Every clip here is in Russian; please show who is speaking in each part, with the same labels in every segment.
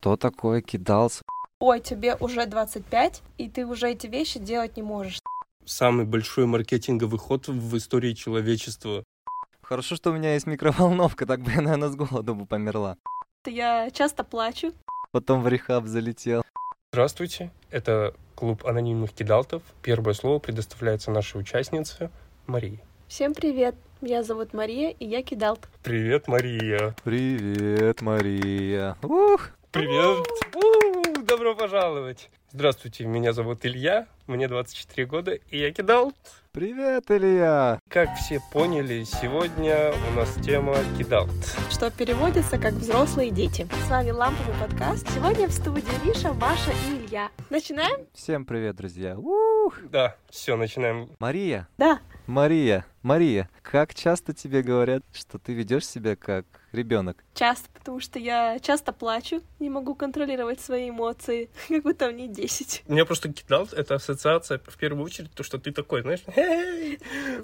Speaker 1: Кто такой кидался?
Speaker 2: Ой, тебе уже 25, и ты уже эти вещи делать не можешь.
Speaker 3: Самый большой маркетинговый ход в истории человечества.
Speaker 1: Хорошо, что у меня есть микроволновка, так бы я, наверное, с голоду бы померла.
Speaker 2: Я часто плачу.
Speaker 1: Потом в рехаб залетел.
Speaker 3: Здравствуйте, это клуб анонимных кидалтов. Первое слово предоставляется нашей участнице Марии.
Speaker 2: Всем привет, меня зовут Мария, и я кидалт.
Speaker 3: Привет, Мария.
Speaker 1: Привет, Мария. Ух!
Speaker 3: Привет. Добро пожаловать. Здравствуйте, меня зовут Илья, мне 24 года, и я кидалт.
Speaker 1: Привет, Илья.
Speaker 3: Как все поняли, сегодня у нас тема кидалт.
Speaker 2: Что переводится как «взрослые дети». С вами Ламповый подкаст. Сегодня в студии Риша, Маша и Илья. Начинаем?
Speaker 1: Всем привет, друзья. Ух!
Speaker 3: Да, все, начинаем.
Speaker 1: Мария,
Speaker 2: Да.
Speaker 1: Мария, Мария, как часто тебе говорят, что ты ведешь себя как ребенок?
Speaker 2: Часто, потому что я часто плачу, не могу контролировать свои эмоции, как будто мне 10.
Speaker 3: У меня просто кидалт — это ассоциация, в первую очередь, то, что ты такой, знаешь!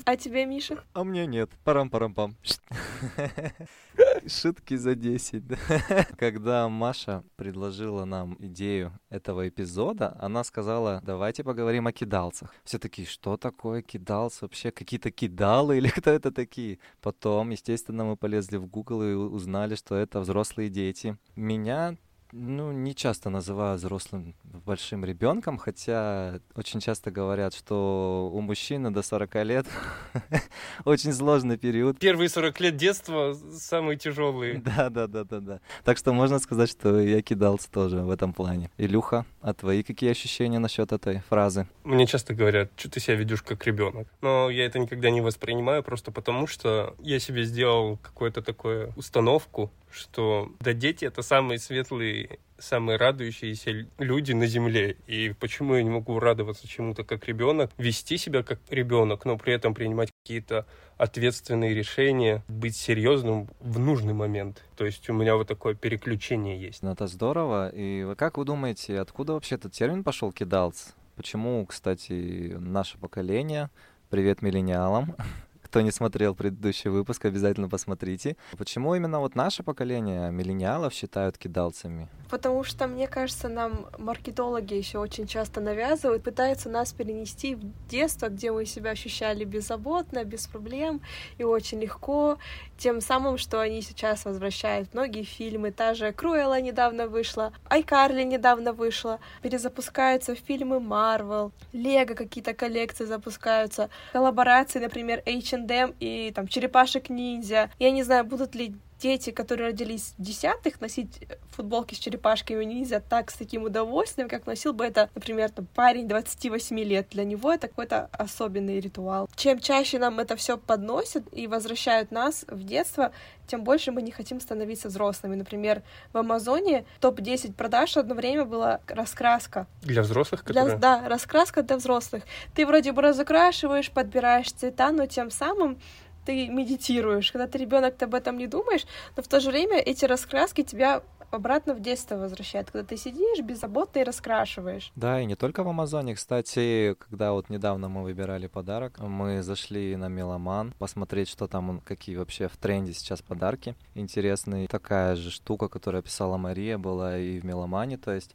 Speaker 2: А тебе, Миша?
Speaker 1: А мне нет. Парам-парам-пам. Шутки за 10. да. Когда Маша предложила нам идею этого эпизода, она сказала, давайте поговорим о кидалцах. Все такие, что такое кидалцы? Вообще какие-то кидалы или кто это такие? Потом, естественно, мы полезли в Google и узнали, что это взрослые дети. Меня ну, не часто называю взрослым большим ребенком, хотя очень часто говорят, что у мужчины до 40 лет очень сложный период.
Speaker 3: Первые 40 лет детства самые тяжелые.
Speaker 1: Да, да, да, да, да. Так что можно сказать, что я кидался тоже в этом плане. Илюха, а твои какие ощущения насчет этой фразы?
Speaker 3: Мне часто говорят, что ты себя ведешь как ребенок. Но я это никогда не воспринимаю, просто потому что я себе сделал какую-то такую установку, что да дети это самые светлые, самые радующиеся люди на земле. И почему я не могу радоваться чему-то как ребенок, вести себя как ребенок, но при этом принимать какие-то ответственные решения, быть серьезным в нужный момент. То есть у меня вот такое переключение есть.
Speaker 1: Ну, это здорово. И как вы думаете, откуда вообще этот термин пошел кидалц? Почему, кстати, наше поколение, привет миллениалам, кто не смотрел предыдущий выпуск, обязательно посмотрите. Почему именно вот наше поколение миллениалов считают кидалцами?
Speaker 2: Потому что, мне кажется, нам маркетологи еще очень часто навязывают, пытаются нас перенести в детство, где мы себя ощущали беззаботно, без проблем и очень легко. Тем самым, что они сейчас возвращают многие фильмы. Та же Круэлла недавно вышла, Айкарли недавно вышла. Перезапускаются фильмы Марвел, Лего какие-то коллекции запускаются, коллаборации, например, H&M и там Черепашек-ниндзя. Я не знаю, будут ли дети, которые родились в десятых, носить футболки с черепашками ниндзя так с таким удовольствием, как носил бы это, например, там, парень 28 лет. Для него это какой-то особенный ритуал. Чем чаще нам это все подносят и возвращают нас в детство, тем больше мы не хотим становиться взрослыми. Например, в Амазоне топ-10 продаж одно время была раскраска.
Speaker 3: Для взрослых,
Speaker 2: Для-
Speaker 3: которые...
Speaker 2: да, раскраска для взрослых. Ты вроде бы разукрашиваешь, подбираешь цвета, но тем самым ты медитируешь. Когда ты ребенок, ты об этом не думаешь, но в то же время эти раскраски тебя обратно в детство возвращают, когда ты сидишь беззаботно и раскрашиваешь.
Speaker 1: Да, и не только в Амазоне. Кстати, когда вот недавно мы выбирали подарок, мы зашли на Меломан посмотреть, что там, какие вообще в тренде сейчас подарки интересные. Такая же штука, которую описала Мария, была и в Меломане, то есть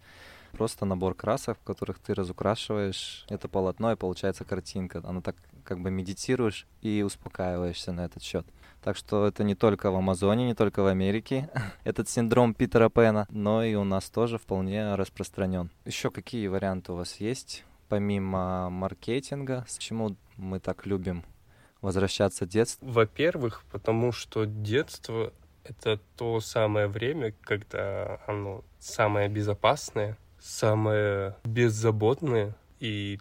Speaker 1: просто набор красок, в которых ты разукрашиваешь это полотно, и получается картинка. Оно так как бы медитируешь и успокаиваешься на этот счет. Так что это не только в Амазоне, не только в Америке, этот синдром Питера Пэна, но и у нас тоже вполне распространен. Еще какие варианты у вас есть, помимо маркетинга, с чему мы так любим возвращаться в детство?
Speaker 3: Во-первых, потому что детство — это то самое время, когда оно самое безопасное, самое беззаботное, и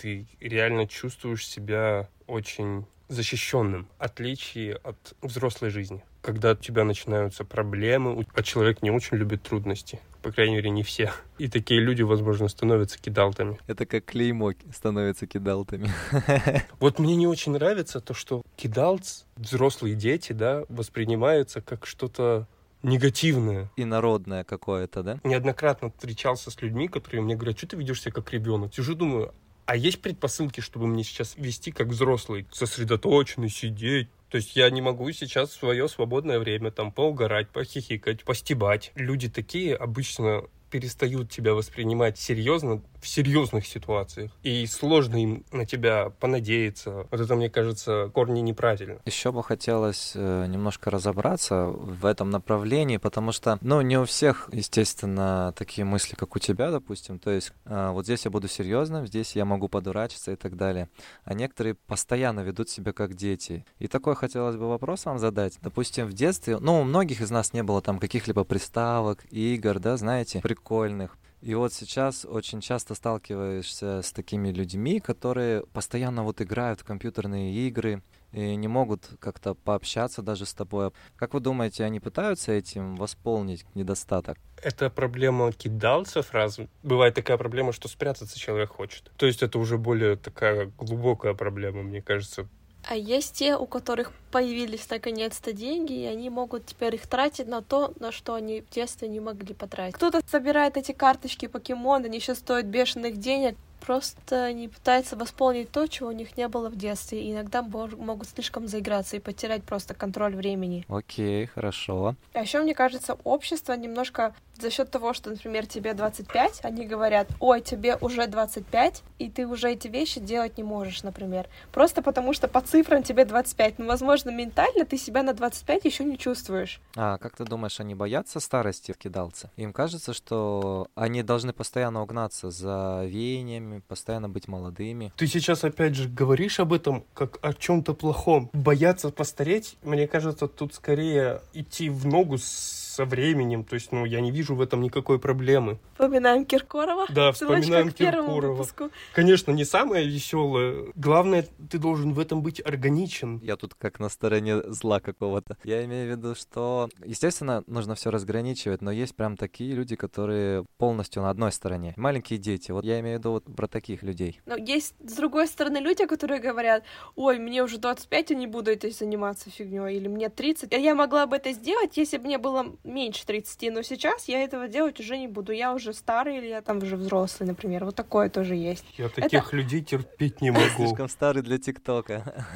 Speaker 3: ты реально чувствуешь себя очень защищенным, в отличие от взрослой жизни. Когда у тебя начинаются проблемы, а человек не очень любит трудности. По крайней мере, не все. И такие люди, возможно, становятся кидалтами.
Speaker 1: Это как клеймо становится кидалтами.
Speaker 3: Вот мне не очень нравится то, что кидалц, взрослые дети, да, воспринимаются как что-то негативное.
Speaker 1: Инородное какое-то, да?
Speaker 3: Неоднократно встречался с людьми, которые мне говорят, что ты ведешь себя как ребенок. Сижу, думаю, а есть предпосылки, чтобы мне сейчас вести как взрослый, сосредоточенный, сидеть, То есть я не могу сейчас в свое свободное время там поугарать, похихикать, постебать. Люди такие обычно перестают тебя воспринимать серьезно в серьезных ситуациях. И сложно им на тебя понадеяться. Вот это, мне кажется, корни неправильно.
Speaker 1: Еще бы хотелось э, немножко разобраться в этом направлении, потому что, ну, не у всех, естественно, такие мысли, как у тебя, допустим. То есть э, вот здесь я буду серьезным, здесь я могу подурачиться и так далее. А некоторые постоянно ведут себя как дети. И такой хотелось бы вопрос вам задать. Допустим, в детстве, ну, у многих из нас не было там каких-либо приставок, игр, да, знаете, прикольных. И вот сейчас очень часто сталкиваешься с такими людьми, которые постоянно вот играют в компьютерные игры и не могут как-то пообщаться даже с тобой. Как вы думаете, они пытаются этим восполнить недостаток?
Speaker 3: Это проблема кидалцев раз. Бывает такая проблема, что спрятаться человек хочет. То есть это уже более такая глубокая проблема, мне кажется.
Speaker 2: А есть те, у которых появились наконец-то деньги, и они могут теперь их тратить на то, на что они в детстве не могли потратить. Кто-то собирает эти карточки покемон, они сейчас стоят бешеных денег, просто не пытаются восполнить то, чего у них не было в детстве. И иногда могут слишком заиграться и потерять просто контроль времени.
Speaker 1: Окей, хорошо.
Speaker 2: А еще, мне кажется, общество немножко за счет того, что, например, тебе 25, они говорят, ой, тебе уже 25, и ты уже эти вещи делать не можешь, например. Просто потому что по цифрам тебе 25. Но, возможно, ментально ты себя на 25 еще не чувствуешь.
Speaker 1: А как ты думаешь, они боятся старости кидалцы? Им кажется, что они должны постоянно угнаться за веяниями, постоянно быть молодыми.
Speaker 3: Ты сейчас опять же говоришь об этом как о чем-то плохом. Бояться постареть, мне кажется, тут скорее идти в ногу с со временем. То есть, ну, я не вижу в этом никакой проблемы.
Speaker 2: Вспоминаем Киркорова.
Speaker 3: Да, вспоминаем Киркорова. Конечно, не самое веселое. Главное, ты должен в этом быть органичен.
Speaker 1: Я тут как на стороне зла какого-то. Я имею в виду, что, естественно, нужно все разграничивать, но есть прям такие люди, которые полностью на одной стороне. Маленькие дети. Вот я имею в виду вот про таких людей.
Speaker 2: Но есть, с другой стороны, люди, которые говорят, ой, мне уже 25, я не буду этой заниматься фигней, или мне 30. Я могла бы это сделать, если бы мне было меньше 30, но сейчас я этого делать уже не буду. Я уже старый или я там уже взрослый, например. Вот такое тоже есть.
Speaker 3: Я таких Это... людей терпеть не могу.
Speaker 1: Слишком старый для ТикТока.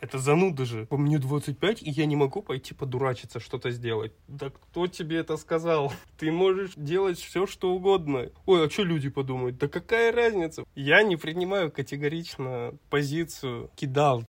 Speaker 3: Это зануда же. По мне 25, и я не могу пойти подурачиться, что-то сделать. Да кто тебе это сказал? Ты можешь делать все, что угодно. Ой, а что люди подумают? Да какая разница? Я не принимаю категорично позицию кидал.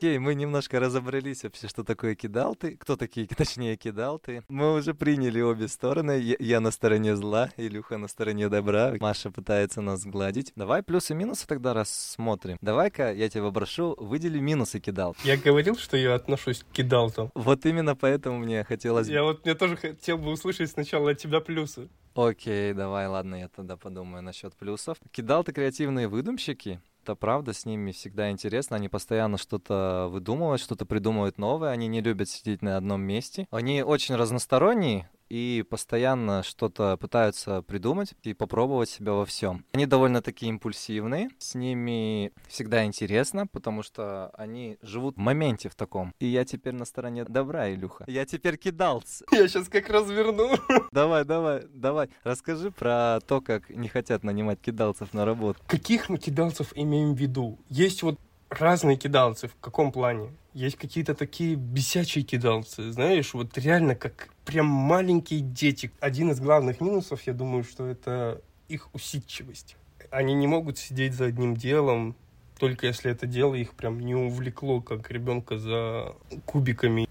Speaker 1: Окей, мы немножко разобрались вообще, что такое кидалты, кто такие, точнее, кидалты. Мы уже приняли обе стороны. Я, я на стороне зла, Илюха на стороне добра. Маша пытается нас сгладить. Давай плюсы и минусы тогда рассмотрим. Давай-ка я тебя прошу, выдели минусы кидал.
Speaker 3: Я говорил, что я отношусь к кидалтам.
Speaker 1: Вот именно поэтому мне хотелось...
Speaker 3: Я вот, мне тоже хотел бы услышать сначала от тебя плюсы.
Speaker 1: Окей, давай, ладно, я тогда подумаю насчет плюсов. Кидалты креативные выдумщики это правда, с ними всегда интересно. Они постоянно что-то выдумывают, что-то придумывают новое. Они не любят сидеть на одном месте. Они очень разносторонние, и постоянно что-то пытаются придумать и попробовать себя во всем. Они довольно-таки импульсивные, с ними всегда интересно, потому что они живут в моменте в таком. И я теперь на стороне добра, Илюха. Я теперь кидалц.
Speaker 3: Я сейчас как разверну.
Speaker 1: Давай, давай, давай. Расскажи про то, как не хотят нанимать кидалцев на работу.
Speaker 3: Каких мы кидалцев имеем в виду? Есть вот разные кидалцы. В каком плане? Есть какие-то такие бесячие кидалцы, знаешь, вот реально как прям маленькие дети. Один из главных минусов, я думаю, что это их усидчивость. Они не могут сидеть за одним делом, только если это дело их прям не увлекло, как ребенка за кубиками.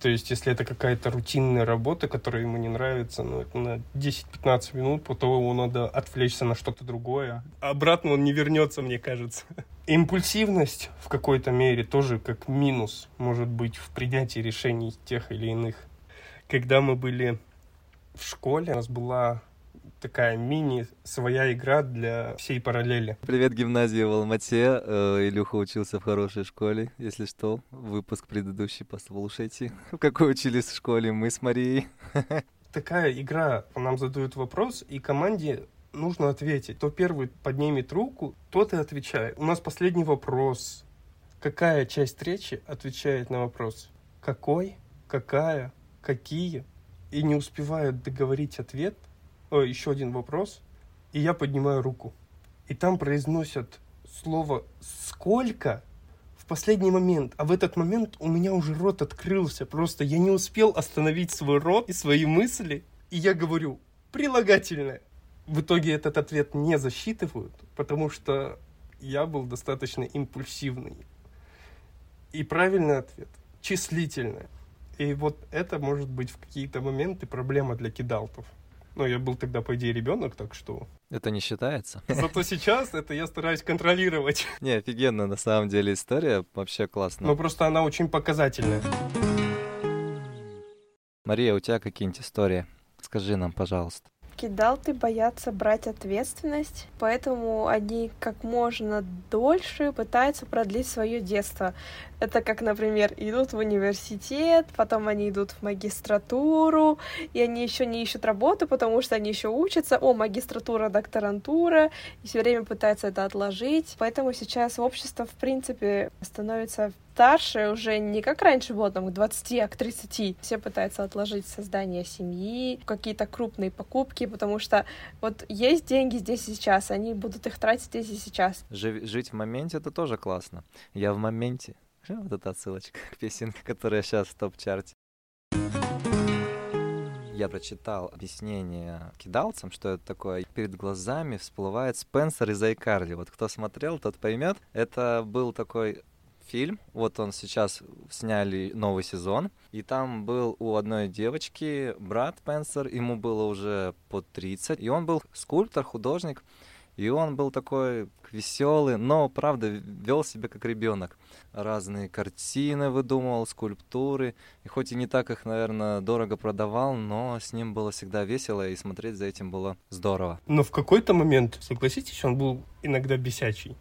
Speaker 3: То есть, если это какая-то рутинная работа, которая ему не нравится, ну, это на 10-15 минут, потом ему надо отвлечься на что-то другое. Обратно он не вернется, мне кажется. Импульсивность в какой-то мере тоже как минус может быть в принятии решений тех или иных. Когда мы были в школе, у нас была такая мини своя игра для всей параллели.
Speaker 1: Привет, гимназия в Алмате. Э, Илюха учился в хорошей школе. Если что, выпуск предыдущий послушайте. В какой учились в школе мы с Марией.
Speaker 3: Такая игра. Нам задают вопрос, и команде нужно ответить. То первый поднимет руку, тот и отвечает. У нас последний вопрос. Какая часть речи отвечает на вопрос? Какой? Какая? Какие? И не успевают договорить ответ, о, еще один вопрос, и я поднимаю руку. И там произносят слово «сколько» в последний момент. А в этот момент у меня уже рот открылся. Просто я не успел остановить свой рот и свои мысли. И я говорю, прилагательное. В итоге этот ответ не засчитывают, потому что я был достаточно импульсивный. И правильный ответ – числительное. И вот это может быть в какие-то моменты проблема для кидалтов. Но я был тогда, по идее, ребенок, так что...
Speaker 1: Это не считается.
Speaker 3: Зато сейчас это я стараюсь контролировать.
Speaker 1: Не, офигенно, на самом деле история вообще классная.
Speaker 3: Но просто она очень показательная.
Speaker 1: Мария, у тебя какие-нибудь истории? Скажи нам, пожалуйста.
Speaker 2: Кидалты боятся брать ответственность, поэтому они как можно дольше пытаются продлить свое детство. Это как, например, идут в университет, потом они идут в магистратуру, и они еще не ищут работу, потому что они еще учатся. О, магистратура, докторантура, и все время пытаются это отложить. Поэтому сейчас общество, в принципе, становится старше уже не как раньше было, там, к 20, а к 30. Все пытаются отложить создание семьи, какие-то крупные покупки, потому что вот есть деньги здесь и сейчас, они будут их тратить здесь и сейчас.
Speaker 1: Жи- жить в моменте — это тоже классно. Я в моменте. Вот эта отсылочка к песенке, которая сейчас в топ-чарте. Я прочитал объяснение кидалцам, что это такое. Перед глазами всплывает Спенсер из Айкарли. Вот кто смотрел, тот поймет. Это был такой фильм. Вот он сейчас сняли новый сезон. И там был у одной девочки брат Спенсер, ему было уже под 30. И он был скульптор, художник. И он был такой веселый, но, правда, вел себя как ребенок. Разные картины выдумывал, скульптуры. И хоть и не так их, наверное, дорого продавал, но с ним было всегда весело, и смотреть за этим было здорово.
Speaker 3: Но в какой-то момент, согласитесь, он был иногда бесячий.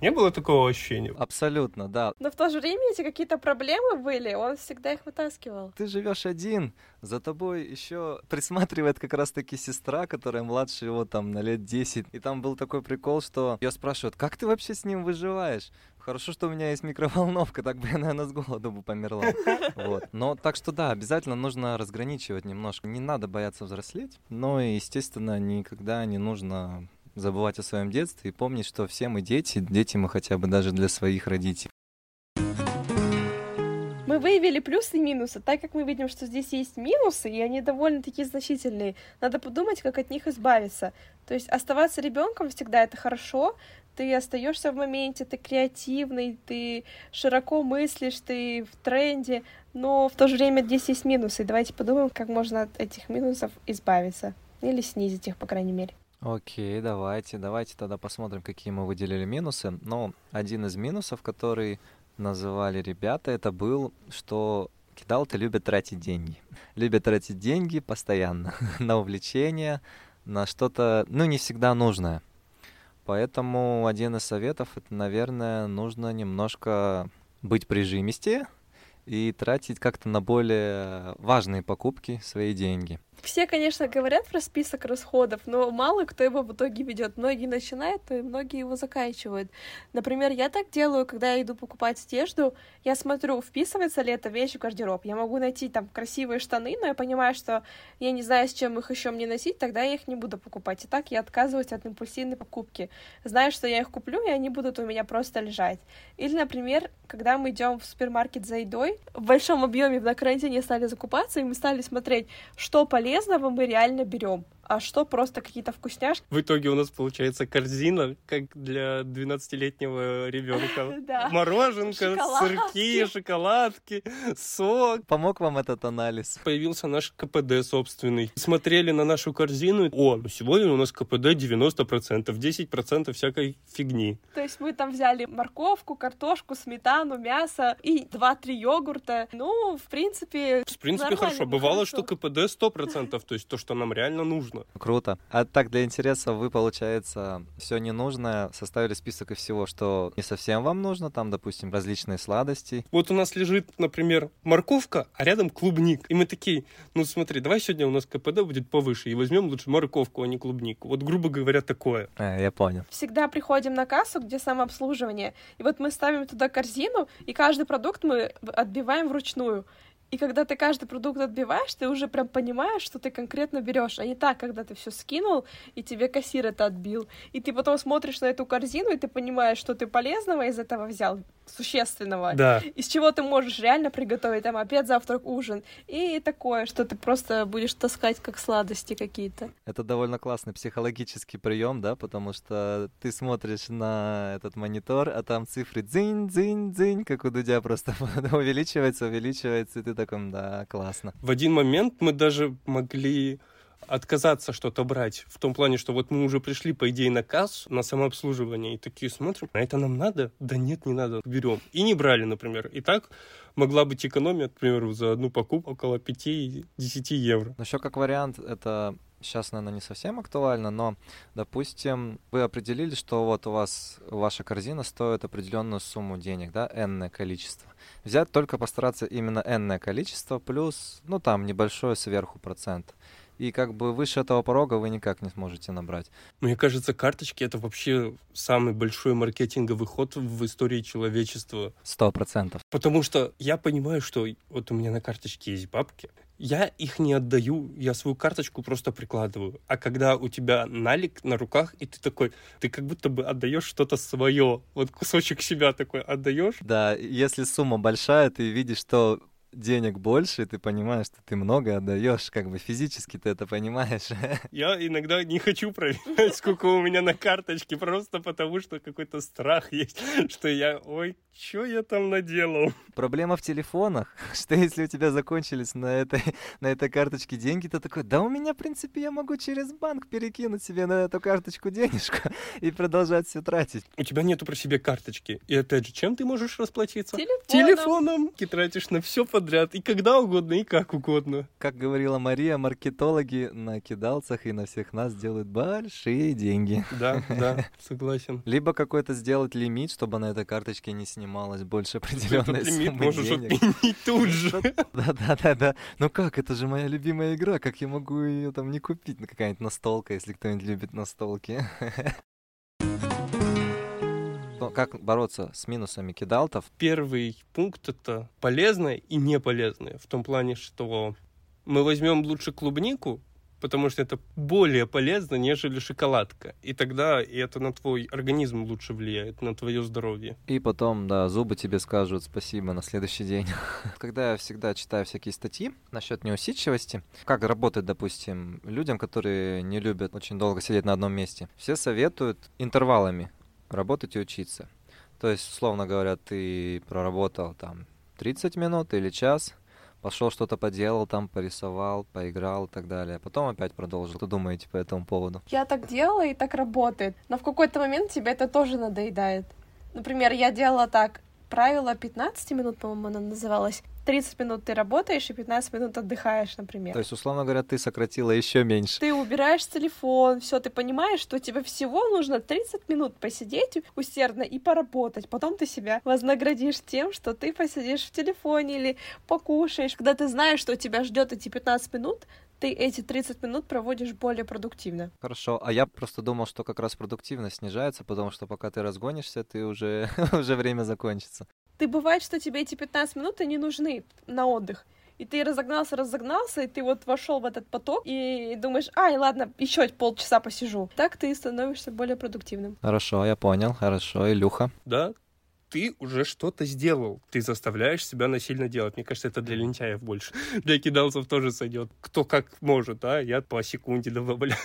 Speaker 3: Не было такого ощущения?
Speaker 1: Абсолютно, да.
Speaker 2: Но в то же время эти какие-то проблемы были, он всегда их вытаскивал.
Speaker 1: Ты живешь один, за тобой еще присматривает как раз-таки сестра, которая младше его там на лет 10. И там был такой прикол, что ее спрашивают, как ты вообще с ним выживаешь? Хорошо, что у меня есть микроволновка, так бы я, наверное, с голоду бы померла. Вот. Но так что да, обязательно нужно разграничивать немножко. Не надо бояться взрослеть, но, естественно, никогда не нужно забывать о своем детстве и помнить, что все мы дети, дети мы хотя бы даже для своих родителей.
Speaker 2: Мы выявили плюсы и минусы. Так как мы видим, что здесь есть минусы, и они довольно-таки значительные, надо подумать, как от них избавиться. То есть оставаться ребенком всегда это хорошо, ты остаешься в моменте, ты креативный, ты широко мыслишь, ты в тренде, но в то же время здесь есть минусы. Давайте подумаем, как можно от этих минусов избавиться или снизить их, по крайней мере.
Speaker 1: Окей, давайте, давайте тогда посмотрим, какие мы выделили минусы. Но один из минусов, который называли ребята, это был, что кидалты любят тратить деньги. Любят тратить деньги постоянно на увлечения, на что-то, ну, не всегда нужное. Поэтому один из советов, это, наверное, нужно немножко быть прижимистее и тратить как-то на более важные покупки свои деньги.
Speaker 2: Все, конечно, говорят про список расходов, но мало кто его в итоге ведет. Многие начинают, и многие его заканчивают. Например, я так делаю, когда я иду покупать одежду, я смотрю, вписывается ли эта вещь в гардероб. Я могу найти там красивые штаны, но я понимаю, что я не знаю, с чем их еще мне носить, тогда я их не буду покупать. И так я отказываюсь от импульсивной покупки. Знаю, что я их куплю, и они будут у меня просто лежать. Или, например, когда мы идем в супермаркет за едой, в большом объеме на карантине стали закупаться, и мы стали смотреть, что полезно полезного мы реально берем а что просто какие-то вкусняшки.
Speaker 3: В итоге у нас получается корзина, как для 12-летнего ребенка. Мороженка, сырки, шоколадки, сок.
Speaker 1: Помог вам этот анализ?
Speaker 3: Появился наш КПД собственный. Смотрели на нашу корзину. О, ну сегодня у нас КПД 90%, 10% всякой фигни.
Speaker 2: То есть мы там взяли морковку, картошку, сметану, мясо и 2-3 йогурта. Ну, в принципе,
Speaker 3: В принципе, хорошо. Бывало, что КПД 100%, то есть то, что нам реально нужно.
Speaker 1: Круто. А так, для интереса, вы, получается, все ненужное составили список и всего, что не совсем вам нужно, там, допустим, различные сладости.
Speaker 3: Вот у нас лежит, например, морковка, а рядом клубник. И мы такие, ну смотри, давай сегодня у нас КПД будет повыше, и возьмем лучше морковку, а не клубнику. Вот, грубо говоря, такое.
Speaker 1: А, я понял.
Speaker 2: Всегда приходим на кассу, где самообслуживание, и вот мы ставим туда корзину, и каждый продукт мы отбиваем вручную. И когда ты каждый продукт отбиваешь, ты уже прям понимаешь, что ты конкретно берешь, а не так, когда ты все скинул, и тебе кассир это отбил. И ты потом смотришь на эту корзину, и ты понимаешь, что ты полезного из этого взял, существенного.
Speaker 3: Да.
Speaker 2: Из чего ты можешь реально приготовить там обед, завтрак, ужин. И такое, что ты просто будешь таскать как сладости какие-то.
Speaker 1: Это довольно классный психологический прием, да, потому что ты смотришь на этот монитор, а там цифры дзынь, дзынь, дзынь, как у Дудя просто увеличивается, увеличивается, и ты такой, да, классно.
Speaker 3: В один момент мы даже могли отказаться что-то брать. В том плане, что вот мы уже пришли, по идее, на кассу, на самообслуживание, и такие смотрим, а это нам надо? Да нет, не надо, берем. И не брали, например. И так могла быть экономия, например, за одну покупку около 5-10 евро.
Speaker 1: Но еще как вариант, это сейчас, наверное, не совсем актуально, но, допустим, вы определили, что вот у вас ваша корзина стоит определенную сумму денег, да, энное количество. Взять только постараться именно энное количество плюс, ну, там, небольшое сверху процент. И как бы выше этого порога вы никак не сможете набрать.
Speaker 3: Мне кажется, карточки — это вообще самый большой маркетинговый ход в истории человечества.
Speaker 1: Сто процентов.
Speaker 3: Потому что я понимаю, что вот у меня на карточке есть бабки, я их не отдаю, я свою карточку просто прикладываю. А когда у тебя налик на руках, и ты такой, ты как будто бы отдаешь что-то свое, вот кусочек себя такой отдаешь.
Speaker 1: Да, если сумма большая, ты видишь, что денег больше, и ты понимаешь, что ты много отдаешь, как бы физически ты это понимаешь.
Speaker 3: Я иногда не хочу проверять, сколько у меня на карточке, просто потому что какой-то страх есть, что я, ой, что я там наделал?
Speaker 1: Проблема в телефонах, что если у тебя закончились на этой, на этой карточке деньги, то такой, да у меня, в принципе, я могу через банк перекинуть себе на эту карточку денежку и продолжать все тратить.
Speaker 3: У тебя нету про себе карточки. И опять же, чем ты можешь расплатиться?
Speaker 2: Телефоном.
Speaker 3: Телефоном. Ты тратишь на все подряд, и когда угодно, и как угодно.
Speaker 1: Как говорила Мария, маркетологи на кидалцах и на всех нас делают большие деньги.
Speaker 3: Да, да, согласен.
Speaker 1: Либо какой-то сделать лимит, чтобы на этой карточке не снималось больше определенной
Speaker 3: Этот лимит можешь
Speaker 1: денег.
Speaker 3: отменить тут же.
Speaker 1: Да-да-да-да. Ну как, это же моя любимая игра, как я могу ее там не купить? Ну какая-нибудь настолка, если кто-нибудь любит настолки. Как бороться с минусами кидалтов?
Speaker 3: Первый пункт это полезное и неполезное. В том плане, что мы возьмем лучше клубнику, потому что это более полезно, нежели шоколадка. И тогда это на твой организм лучше влияет, на твое здоровье.
Speaker 1: И потом, да, зубы тебе скажут спасибо на следующий день. Когда я всегда читаю всякие статьи насчет неусидчивости, как работать, допустим, людям, которые не любят очень долго сидеть на одном месте, все советуют интервалами работать и учиться. То есть, условно говоря, ты проработал там 30 минут или час, пошел что-то поделал, там порисовал, поиграл и так далее. Потом опять продолжил. Что думаете по этому поводу?
Speaker 2: Я так делала и так работает. Но в какой-то момент тебе это тоже надоедает. Например, я делала так. Правило 15 минут, по-моему, оно называлось. 30 минут ты работаешь и 15 минут отдыхаешь, например.
Speaker 1: То есть, условно говоря, ты сократила еще меньше.
Speaker 2: Ты убираешь телефон, все, ты понимаешь, что тебе всего нужно 30 минут посидеть усердно и поработать. Потом ты себя вознаградишь тем, что ты посидишь в телефоне или покушаешь. Когда ты знаешь, что тебя ждет эти 15 минут, ты эти 30 минут проводишь более продуктивно.
Speaker 1: Хорошо, а я просто думал, что как раз продуктивность снижается, потому что пока ты разгонишься, ты уже, уже время закончится.
Speaker 2: Ты бывает, что тебе эти 15 минут и не нужны на отдых. И ты разогнался, разогнался, и ты вот вошел в этот поток и думаешь, ай, ладно, еще полчаса посижу. Так ты становишься более продуктивным.
Speaker 1: Хорошо, я понял, хорошо. Илюха?
Speaker 3: Да, ты уже что-то сделал. Ты заставляешь себя насильно делать. Мне кажется, это для лентяев больше. Для кидалцев тоже сойдет. Кто как может, а? Я по секунде добавляю.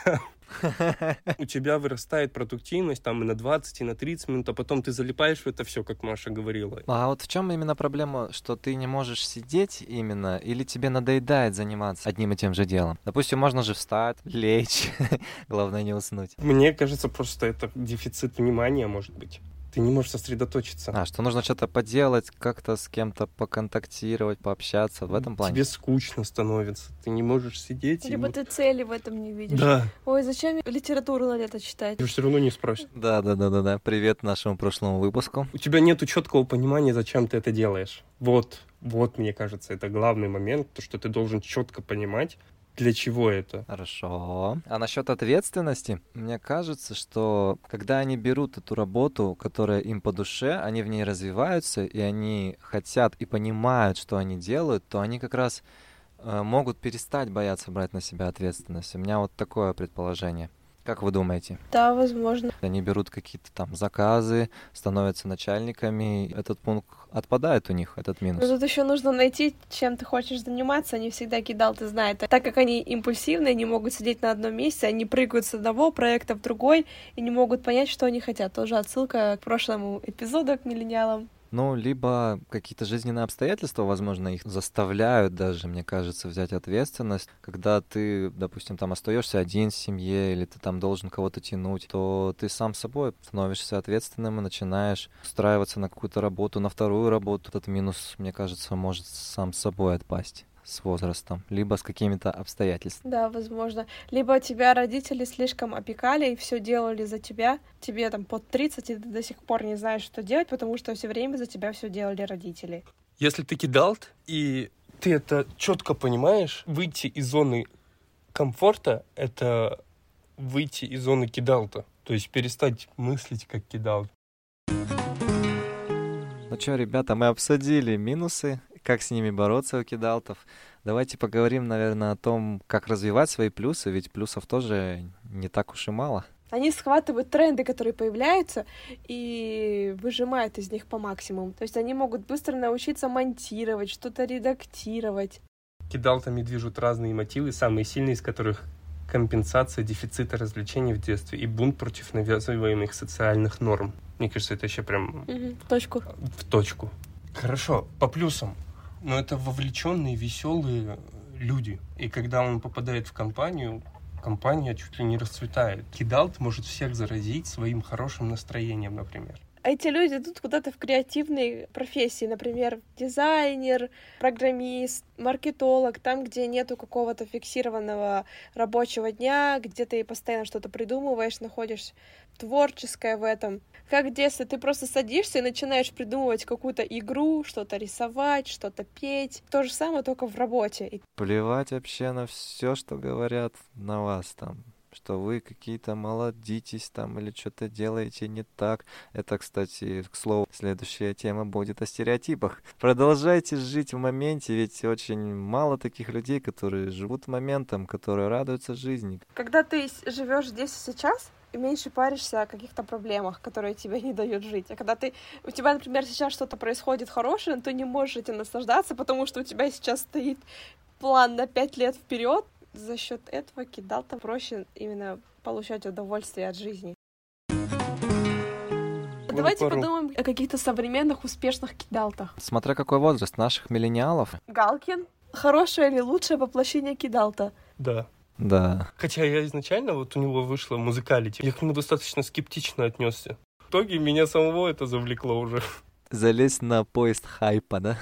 Speaker 3: У тебя вырастает продуктивность там и на 20, и на 30 минут, а потом ты залипаешь в это все, как Маша говорила.
Speaker 1: А вот в чем именно проблема, что ты не можешь сидеть именно, или тебе надоедает заниматься одним и тем же делом? Допустим, можно же встать, лечь, главное не уснуть.
Speaker 3: Мне кажется, просто это дефицит внимания, может быть. Ты не можешь сосредоточиться.
Speaker 1: А, что нужно что-то поделать, как-то с кем-то поконтактировать, пообщаться в этом плане?
Speaker 3: Тебе скучно становится. Ты не можешь сидеть. и
Speaker 2: Либо
Speaker 3: вот-
Speaker 2: ты цели в этом не видишь.
Speaker 3: Да.
Speaker 2: Ой, зачем литературу на лето читать?
Speaker 3: Ты все равно не спросишь.
Speaker 1: Да, да, да, да, да. Привет нашему прошлому выпуску.
Speaker 3: У тебя нет четкого понимания, зачем ты это делаешь. Вот, вот, мне кажется, это главный момент, то, что ты должен четко понимать, для чего это.
Speaker 1: Хорошо. А насчет ответственности, мне кажется, что когда они берут эту работу, которая им по душе, они в ней развиваются, и они хотят и понимают, что они делают, то они как раз э, могут перестать бояться брать на себя ответственность. У меня вот такое предположение. Как вы думаете?
Speaker 2: Да, возможно.
Speaker 1: Они берут какие-то там заказы, становятся начальниками. Этот пункт отпадает у них, этот минус.
Speaker 2: Но тут еще нужно найти, чем ты хочешь заниматься. Они всегда кидал, ты знаешь. Так как они импульсивные, не могут сидеть на одном месте, они прыгают с одного проекта в другой и не могут понять, что они хотят. Тоже отсылка к прошлому эпизоду к миллениалам.
Speaker 1: Ну, либо какие-то жизненные обстоятельства, возможно, их заставляют даже, мне кажется, взять ответственность. Когда ты, допустим, там остаешься один в семье, или ты там должен кого-то тянуть, то ты сам собой становишься ответственным и начинаешь устраиваться на какую-то работу, на вторую работу. Этот минус, мне кажется, может сам собой отпасть с возрастом, либо с какими-то обстоятельствами.
Speaker 2: Да, возможно. Либо тебя родители слишком опекали и все делали за тебя. Тебе там под 30, и ты до сих пор не знаешь, что делать, потому что все время за тебя все делали родители.
Speaker 3: Если ты кидалт, и ты это четко понимаешь, выйти из зоны комфорта — это выйти из зоны кидалта. То есть перестать мыслить как кидалт.
Speaker 1: Ну что, ребята, мы обсудили минусы как с ними бороться у кидалтов. Давайте поговорим, наверное, о том, как развивать свои плюсы, ведь плюсов тоже не так уж и мало.
Speaker 2: Они схватывают тренды, которые появляются, и выжимают из них по максимуму. То есть они могут быстро научиться монтировать, что-то редактировать.
Speaker 3: Кидалтами движут разные мотивы, самые сильные из которых компенсация дефицита развлечений в детстве и бунт против навязываемых социальных норм. Мне кажется, это еще прям...
Speaker 2: Угу, в точку.
Speaker 3: В точку. Хорошо, по плюсам но это вовлеченные, веселые люди. И когда он попадает в компанию, компания чуть ли не расцветает. Кидалт может всех заразить своим хорошим настроением, например.
Speaker 2: Эти люди идут куда-то в креативные профессии, например, дизайнер, программист, маркетолог, там, где нету какого-то фиксированного рабочего дня, где ты постоянно что-то придумываешь, находишь творческое в этом как в ты просто садишься и начинаешь придумывать какую-то игру, что-то рисовать, что-то петь. То же самое, только в работе.
Speaker 1: Плевать вообще на все, что говорят на вас там что вы какие-то молодитесь там или что-то делаете не так. Это, кстати, к слову, следующая тема будет о стереотипах. Продолжайте жить в моменте, ведь очень мало таких людей, которые живут моментом, которые радуются жизни.
Speaker 2: Когда ты живешь здесь и сейчас, меньше паришься о каких-то проблемах, которые тебе не дают жить. А когда ты, у тебя, например, сейчас что-то происходит хорошее, ты не можешь этим наслаждаться, потому что у тебя сейчас стоит план на пять лет вперед. За счет этого кидал-то проще именно получать удовольствие от жизни. Давайте подумаем о каких-то современных успешных кидалтах.
Speaker 1: Смотря какой возраст наших миллениалов.
Speaker 2: Галкин. Хорошее или лучшее воплощение кидалта?
Speaker 3: Да.
Speaker 1: Да.
Speaker 3: Хотя я изначально, вот у него вышло музыкалити, я к нему достаточно скептично отнесся. В итоге меня самого это завлекло уже.
Speaker 1: Залезть на поезд хайпа, да?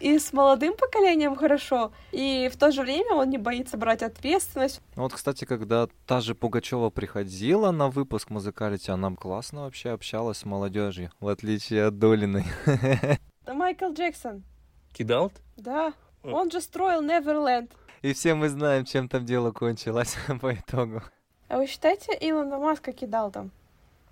Speaker 2: И с молодым поколением хорошо, и в то же время он не боится брать ответственность.
Speaker 1: Ну вот, кстати, когда та же Пугачева приходила на выпуск музыкалити, она классно вообще общалась с молодежью, в отличие от Долиной.
Speaker 2: Майкл Джексон.
Speaker 3: Kidult?
Speaker 2: Да. Он же строил Неверленд.
Speaker 1: И все мы знаем, чем там дело кончилось по итогу.
Speaker 2: А вы считаете, Илона Маска kidult ом?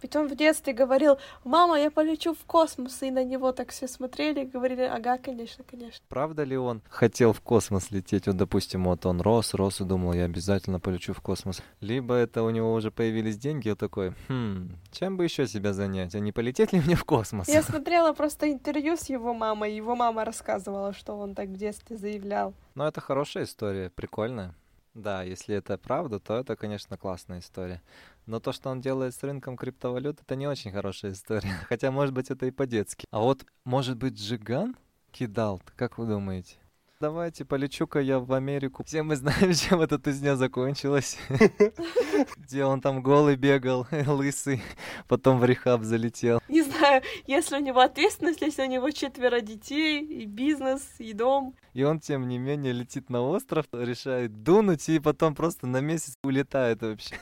Speaker 2: Ведь он в детстве говорил, мама, я полечу в космос, и на него так все смотрели и говорили, ага, конечно, конечно.
Speaker 1: Правда ли он хотел в космос лететь? Вот, допустим, вот он рос, рос и думал, я обязательно полечу в космос. Либо это у него уже появились деньги, он такой, хм, чем бы еще себя занять, а не полететь ли мне в космос?
Speaker 2: Я смотрела просто интервью с его мамой, его мама рассказывала, что он так в детстве заявлял.
Speaker 1: Ну, это хорошая история, прикольная. Да, если это правда, то это, конечно, классная история. Но то, что он делает с рынком криптовалют, это не очень хорошая история. Хотя, может быть, это и по-детски. А вот, может быть, Джиган кидал, как вы думаете? Давайте полечу-ка я в Америку. Все мы знаем, чем эта тузня закончилась. Где он там голый бегал, лысый, потом в рехаб залетел.
Speaker 2: Не знаю, если у него ответственность, если у него четверо детей, и бизнес, и дом.
Speaker 1: И он, тем не менее, летит на остров, решает дунуть, и потом просто на месяц улетает вообще.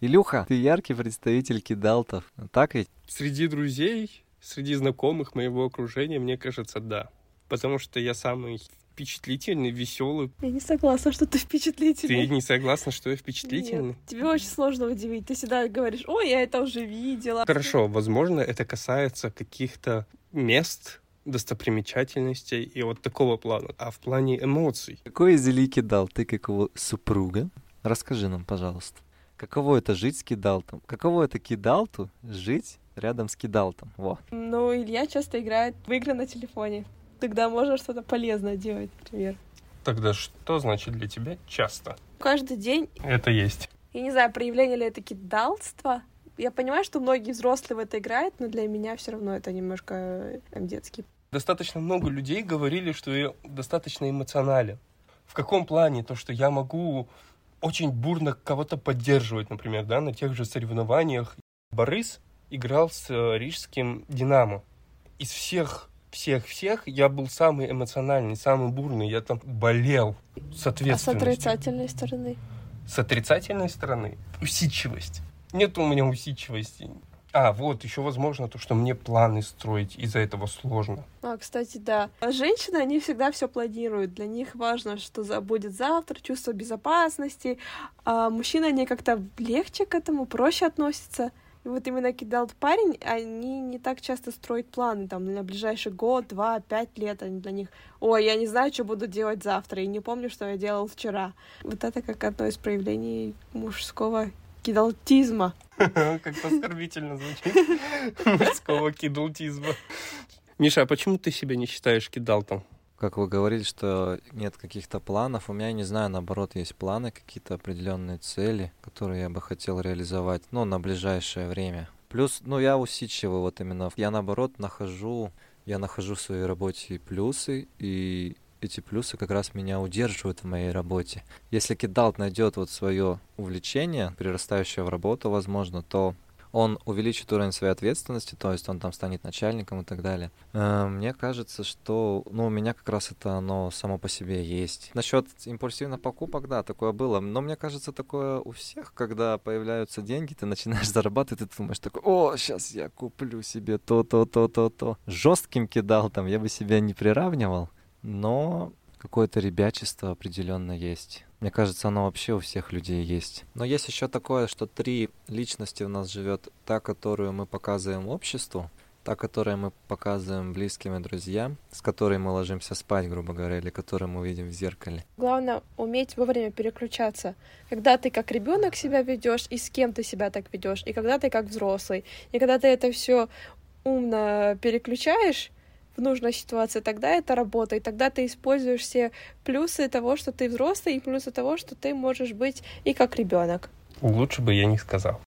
Speaker 1: Илюха, ты яркий представитель кидалтов, так ведь?
Speaker 3: Среди друзей, среди знакомых моего окружения, мне кажется, да. Потому что я самый впечатлительный, веселый.
Speaker 2: Я не согласна, что ты впечатлительный.
Speaker 3: Ты не согласна, что я впечатлительный?
Speaker 2: Нет, тебе очень сложно удивить. Ты всегда говоришь, ой, я это уже видела.
Speaker 3: Хорошо, возможно, это касается каких-то мест, достопримечательностей и вот такого плана. А в плане эмоций?
Speaker 1: Какой Зели кидал ты как его супруга? Расскажи нам, пожалуйста. Каково это жить с кидалтом? Каково это кидалту жить рядом с кидалтом? Во.
Speaker 2: Ну, Илья часто играет в игры на телефоне. Тогда можно что-то полезное делать, например.
Speaker 3: Тогда что значит для тебя часто?
Speaker 2: Каждый день,
Speaker 3: Это есть.
Speaker 2: я не знаю, проявление ли это кидалтство. Я понимаю, что многие взрослые в это играют, но для меня все равно это немножко э, детский.
Speaker 3: Достаточно много людей говорили, что я достаточно эмоционален. В каком плане? То, что я могу очень бурно кого-то поддерживать, например, да, на тех же соревнованиях. Борис играл с э, рижским «Динамо». Из всех всех-всех я был самый эмоциональный, самый бурный. Я там болел с
Speaker 2: А с отрицательной стороны?
Speaker 3: С отрицательной стороны усидчивость. Нет у меня усидчивости. А, вот, еще возможно то, что мне планы строить из-за этого сложно.
Speaker 2: А, кстати, да. А Женщины, они всегда все планируют. Для них важно, что будет завтра, чувство безопасности. А мужчины, они как-то легче к этому, проще относятся. И вот именно кидал парень, они не так часто строят планы там на ближайший год, два, пять лет. Они для них, ой, я не знаю, что буду делать завтра, и не помню, что я делал вчера. Вот это как одно из проявлений мужского кидалтизма.
Speaker 3: Как оскорбительно звучит. Мужского кидалтизма. Миша, а почему ты себя не считаешь кидалтом?
Speaker 1: Как вы говорили, что нет каких-то планов, у меня, не знаю, наоборот, есть планы, какие-то определенные цели, которые я бы хотел реализовать, ну, на ближайшее время. Плюс, ну, я усидчивый вот именно. Я, наоборот, нахожу, я нахожу в своей работе и плюсы, и эти плюсы как раз меня удерживают в моей работе. Если кидалт найдет вот свое увлечение, перерастающее в работу, возможно, то он увеличит уровень своей ответственности, то есть он там станет начальником и так далее. Э, Мне кажется, что ну, у меня как раз это оно само по себе есть. Насчет импульсивных покупок, да, такое было. Но мне кажется, такое у всех, когда появляются деньги, ты начинаешь зарабатывать, и ты думаешь такой, о, сейчас я куплю себе то, то, то, то, то. Жестким кидал там, я бы себя не приравнивал, но какое-то ребячество определенно есть. Мне кажется, оно вообще у всех людей есть. Но есть еще такое, что три личности у нас живет. Та, которую мы показываем обществу, та, которую мы показываем близким и друзьям, с которой мы ложимся спать, грубо говоря, или которую мы видим в зеркале.
Speaker 2: Главное уметь вовремя переключаться. Когда ты как ребенок себя ведешь, и с кем ты себя так ведешь, и когда ты как взрослый. И когда ты это все умно переключаешь в нужной ситуации, тогда это работает. Тогда ты используешь все плюсы того, что ты взрослый, и плюсы того, что ты можешь быть и как ребенок.
Speaker 3: Лучше бы я не сказал.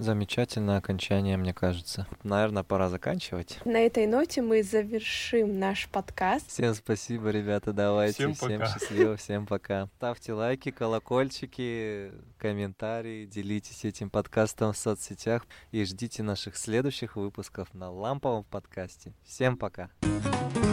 Speaker 1: Замечательное окончание, мне кажется. Наверное, пора заканчивать.
Speaker 2: На этой ноте мы завершим наш подкаст.
Speaker 1: Всем спасибо, ребята, давайте.
Speaker 3: Всем
Speaker 1: Всем,
Speaker 3: пока.
Speaker 1: счастливо, всем пока. Ставьте лайки, колокольчики, комментарии, делитесь этим подкастом в соцсетях и ждите наших следующих выпусков на ламповом подкасте. Всем пока.
Speaker 2: Пока.